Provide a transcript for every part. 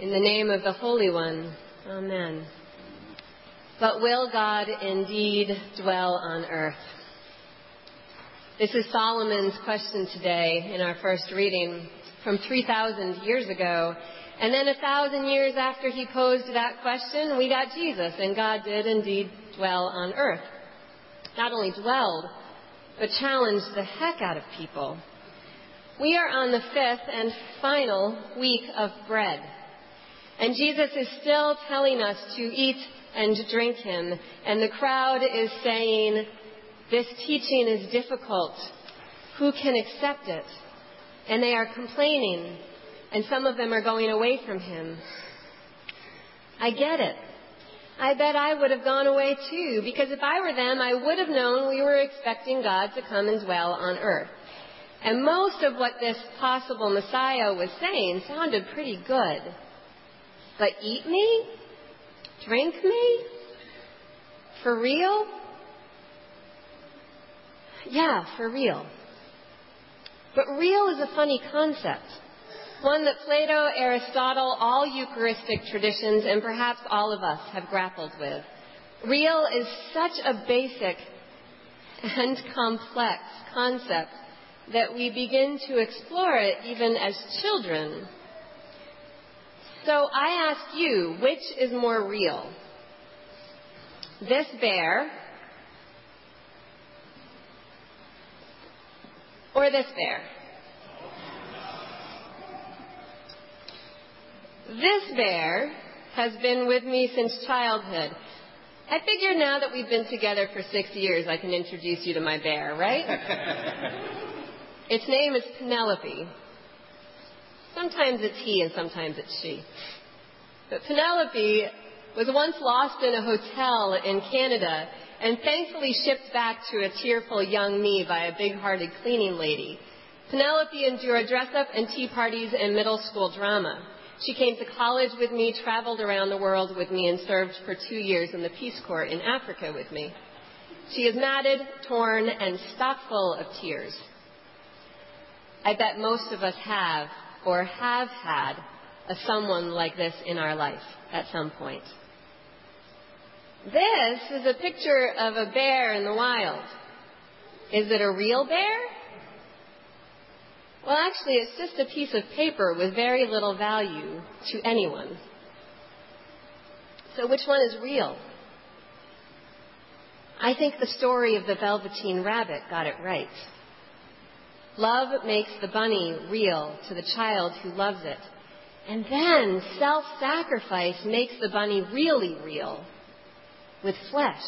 In the name of the Holy One, Amen. But will God indeed dwell on earth? This is Solomon's question today in our first reading from 3,000 years ago. And then a thousand years after he posed that question, we got Jesus, and God did indeed dwell on earth. Not only dwelled, but challenged the heck out of people. We are on the fifth and final week of bread. And Jesus is still telling us to eat and drink him. And the crowd is saying, This teaching is difficult. Who can accept it? And they are complaining. And some of them are going away from him. I get it. I bet I would have gone away too, because if I were them, I would have known we were expecting God to come and dwell on earth. And most of what this possible Messiah was saying sounded pretty good. But eat me? Drink me? For real? Yeah, for real. But real is a funny concept. One that Plato, Aristotle, all Eucharistic traditions, and perhaps all of us have grappled with. Real is such a basic and complex concept that we begin to explore it even as children. So I ask you, which is more real? This bear or this bear? This bear has been with me since childhood. I figure now that we've been together for six years, I can introduce you to my bear, right? its name is Penelope. Sometimes it's he and sometimes it's she. But Penelope was once lost in a hotel in Canada and thankfully shipped back to a tearful young me by a big-hearted cleaning lady. Penelope endured dress-up and tea parties and middle school drama. She came to college with me, traveled around the world with me, and served for two years in the Peace Corps in Africa with me. She is matted, torn, and stock full of tears. I bet most of us have or have had a someone like this in our life at some point. This is a picture of a bear in the wild. Is it a real bear? Well, actually, it's just a piece of paper with very little value to anyone. So, which one is real? I think the story of the Velveteen Rabbit got it right. Love makes the bunny real to the child who loves it. And then self sacrifice makes the bunny really real with flesh.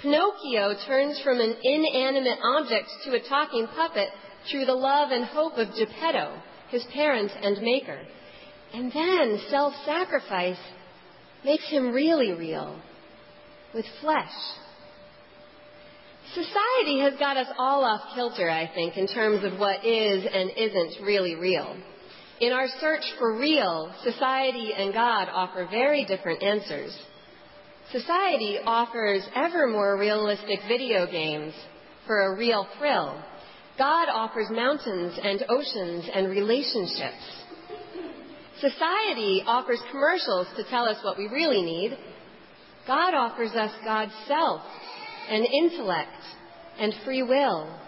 Pinocchio turns from an inanimate object to a talking puppet through the love and hope of Geppetto, his parent and maker. And then self sacrifice makes him really real with flesh. Society has got us all off kilter, I think, in terms of what is and isn't really real. In our search for real, society and God offer very different answers. Society offers ever more realistic video games for a real thrill. God offers mountains and oceans and relationships. Society offers commercials to tell us what we really need. God offers us God's self and intellect and free will.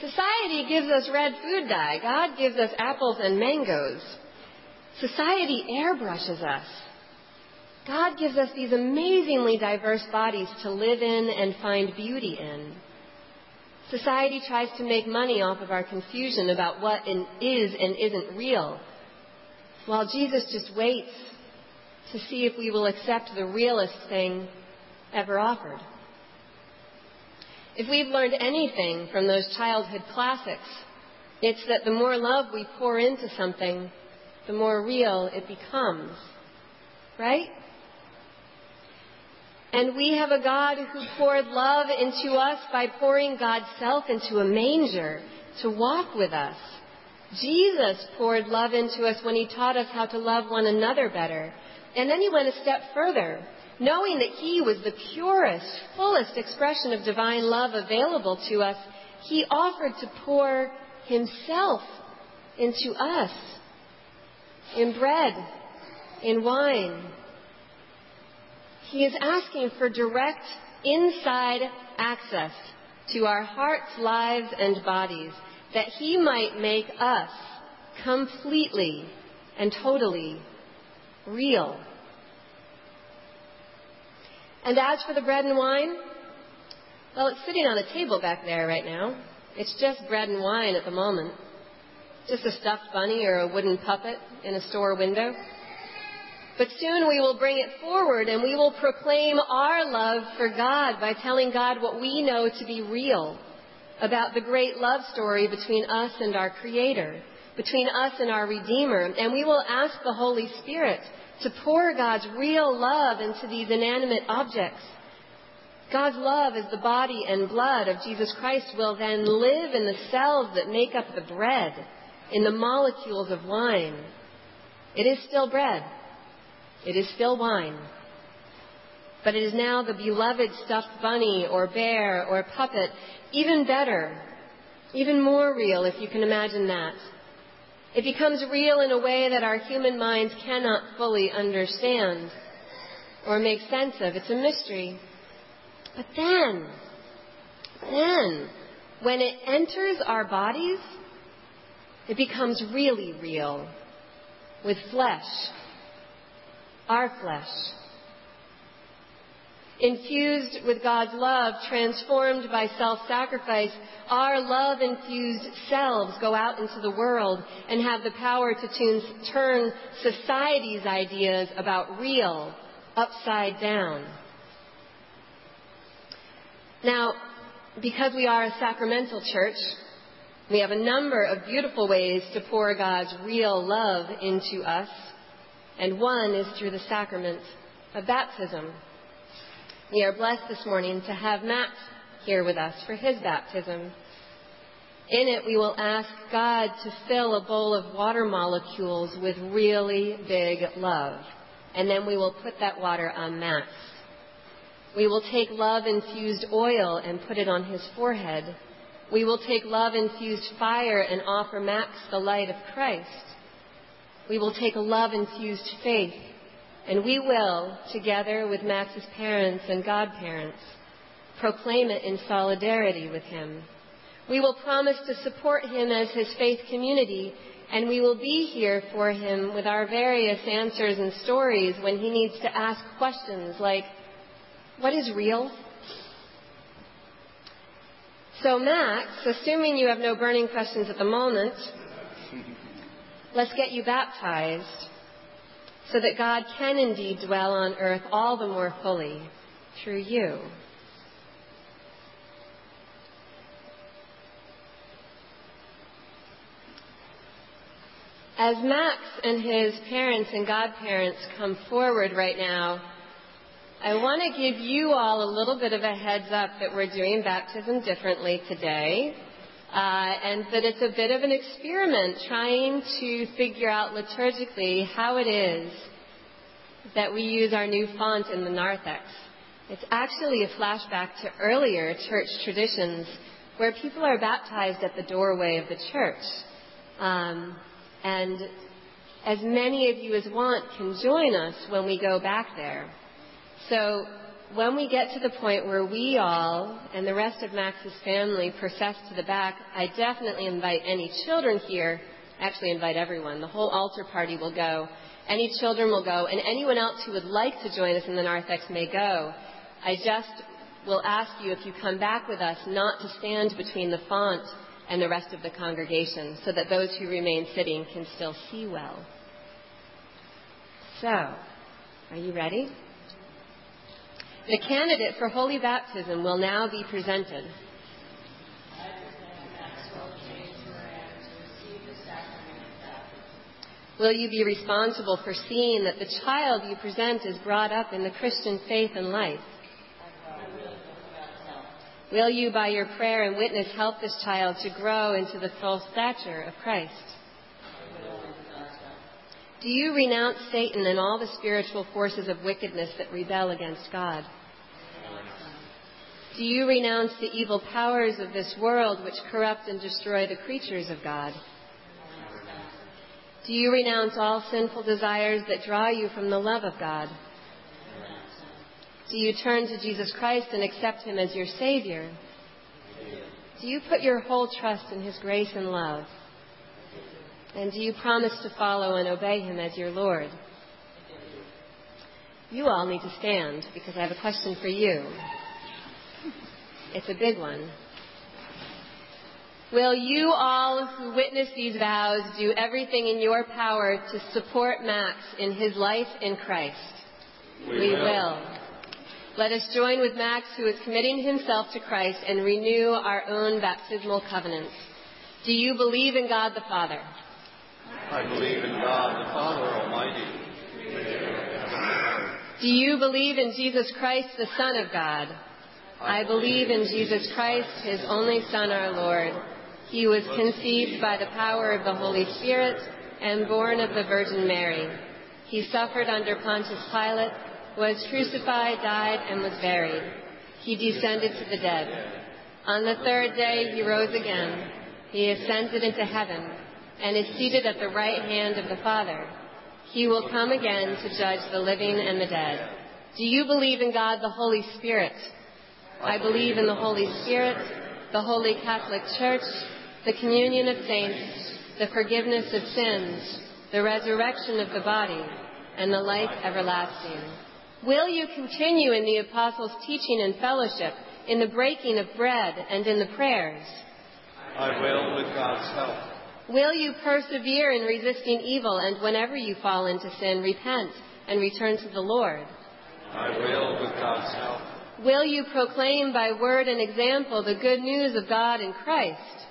Society gives us red food dye. God gives us apples and mangoes. Society airbrushes us. God gives us these amazingly diverse bodies to live in and find beauty in. Society tries to make money off of our confusion about what is and isn't real, while Jesus just waits to see if we will accept the realest thing ever offered. If we've learned anything from those childhood classics, it's that the more love we pour into something, the more real it becomes. Right? And we have a God who poured love into us by pouring God's self into a manger to walk with us. Jesus poured love into us when he taught us how to love one another better. And then he went a step further knowing that He was the purest, fullest expression of divine love available to us, He offered to pour Himself into us. in bread, in wine. He is asking for direct inside access to our hearts, lives, and bodies, that He might make us completely and totally real. And as for the bread and wine, well, it's sitting on a table back there right now. It's just bread and wine at the moment. Just a stuffed bunny or a wooden puppet in a store window. But soon we will bring it forward and we will proclaim our love for God by telling God what we know to be real about the great love story between us and our Creator, between us and our Redeemer. And we will ask the Holy Spirit to pour God's real love into these inanimate objects. God's love as the body and blood of Jesus Christ will then live in the cells that make up the bread, in the molecules of wine. It is still bread. It is still wine. But it is now the beloved stuffed bunny or bear or puppet, even better, even more real if you can imagine that. It becomes real in a way that our human minds cannot fully understand or make sense of. It's a mystery. But then, then, when it enters our bodies, it becomes really real with flesh, our flesh infused with God's love, transformed by self-sacrifice, our love-infused selves go out into the world and have the power to turn society's ideas about real upside down. Now, because we are a sacramental church, we have a number of beautiful ways to pour God's real love into us, and one is through the sacrament of baptism. We are blessed this morning to have Max here with us for his baptism. In it, we will ask God to fill a bowl of water molecules with really big love. And then we will put that water on Max's. We will take love infused oil and put it on his forehead. We will take love infused fire and offer Max the light of Christ. We will take love infused faith and we will, together with Max's parents and godparents, proclaim it in solidarity with him. We will promise to support him as his faith community, and we will be here for him with our various answers and stories when he needs to ask questions like, What is real? So, Max, assuming you have no burning questions at the moment, let's get you baptized so that God can indeed dwell on earth all the more fully through you. As Max and his parents and godparents come forward right now, I want to give you all a little bit of a heads up that we're doing baptism differently today. Uh, and that it's a bit of an experiment trying to figure out liturgically how it is that we use our new font in the narthex. It's actually a flashback to earlier church traditions where people are baptized at the doorway of the church. Um, and as many of you as want can join us when we go back there. So when we get to the point where we all and the rest of Max's family process to the back, I definitely invite any children here, actually invite everyone. The whole altar party will go. Any children will go, and anyone else who would like to join us in the narthex may go. I just will ask you if you come back with us not to stand between the font and the rest of the congregation so that those who remain sitting can still see well. So, are you ready? The candidate for holy baptism will now be presented. Will you be responsible for seeing that the child you present is brought up in the Christian faith and life? Will you, by your prayer and witness, help this child to grow into the full stature of Christ? Do you renounce Satan and all the spiritual forces of wickedness that rebel against God? Do you renounce the evil powers of this world which corrupt and destroy the creatures of God? Do you renounce all sinful desires that draw you from the love of God? Do you turn to Jesus Christ and accept Him as your Savior? Do you put your whole trust in His grace and love? And do you promise to follow and obey Him as your Lord? You all need to stand because I have a question for you. It's a big one. Will you all who witness these vows do everything in your power to support Max in his life in Christ? We, we will. will. Let us join with Max, who is committing himself to Christ, and renew our own baptismal covenants. Do you believe in God the Father? I believe in God the Father Almighty. Do you believe in Jesus Christ, the Son of God? I believe in Jesus Christ, his only Son, our Lord. He was conceived by the power of the Holy Spirit and born of the Virgin Mary. He suffered under Pontius Pilate, was crucified, died, and was buried. He descended to the dead. On the third day he rose again. He ascended into heaven and is seated at the right hand of the Father. He will come again to judge the living and the dead. Do you believe in God the Holy Spirit? I believe in the Holy Spirit, the Holy Catholic Church, the communion of saints, the forgiveness of sins, the resurrection of the body, and the life everlasting. Will you continue in the apostles' teaching and fellowship, in the breaking of bread, and in the prayers? I will with God's help. Will you persevere in resisting evil, and whenever you fall into sin, repent and return to the Lord? I will with God's help. Will you proclaim by word and example the good news of God in Christ?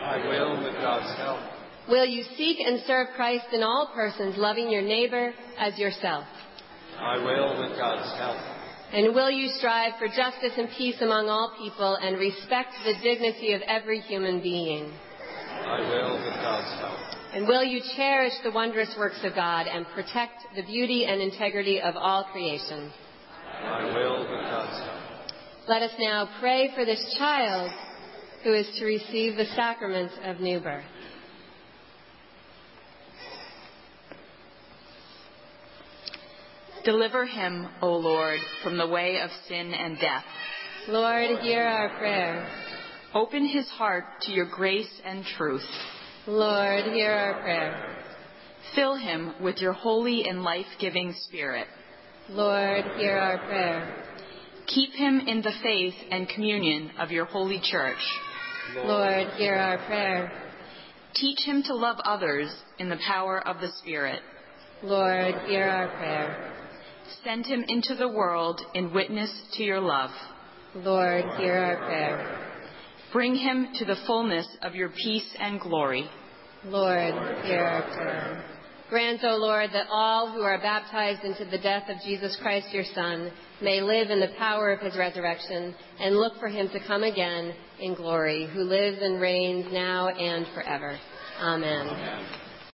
I will with God's help. Will you seek and serve Christ in all persons, loving your neighbor as yourself? I will with God's help. And will you strive for justice and peace among all people and respect the dignity of every human being? I will with God's help. And will you cherish the wondrous works of God and protect the beauty and integrity of all creation? I will with God's help. Let us now pray for this child who is to receive the sacrament of new birth. Deliver him, O Lord, from the way of sin and death. Lord, hear our prayer. Open his heart to your grace and truth. Lord, hear our prayer. Fill him with your holy and life giving spirit. Lord, hear our prayer. Keep him in the faith and communion of your holy church. Lord, hear our prayer. Teach him to love others in the power of the Spirit. Lord, hear our prayer. Send him into the world in witness to your love. Lord, hear our prayer. Bring him to the fullness of your peace and glory. Lord, hear our prayer. Grant, O Lord, that all who are baptized into the death of Jesus Christ, your Son, may live in the power of his resurrection and look for him to come again in glory, who lives and reigns now and forever. Amen. Amen.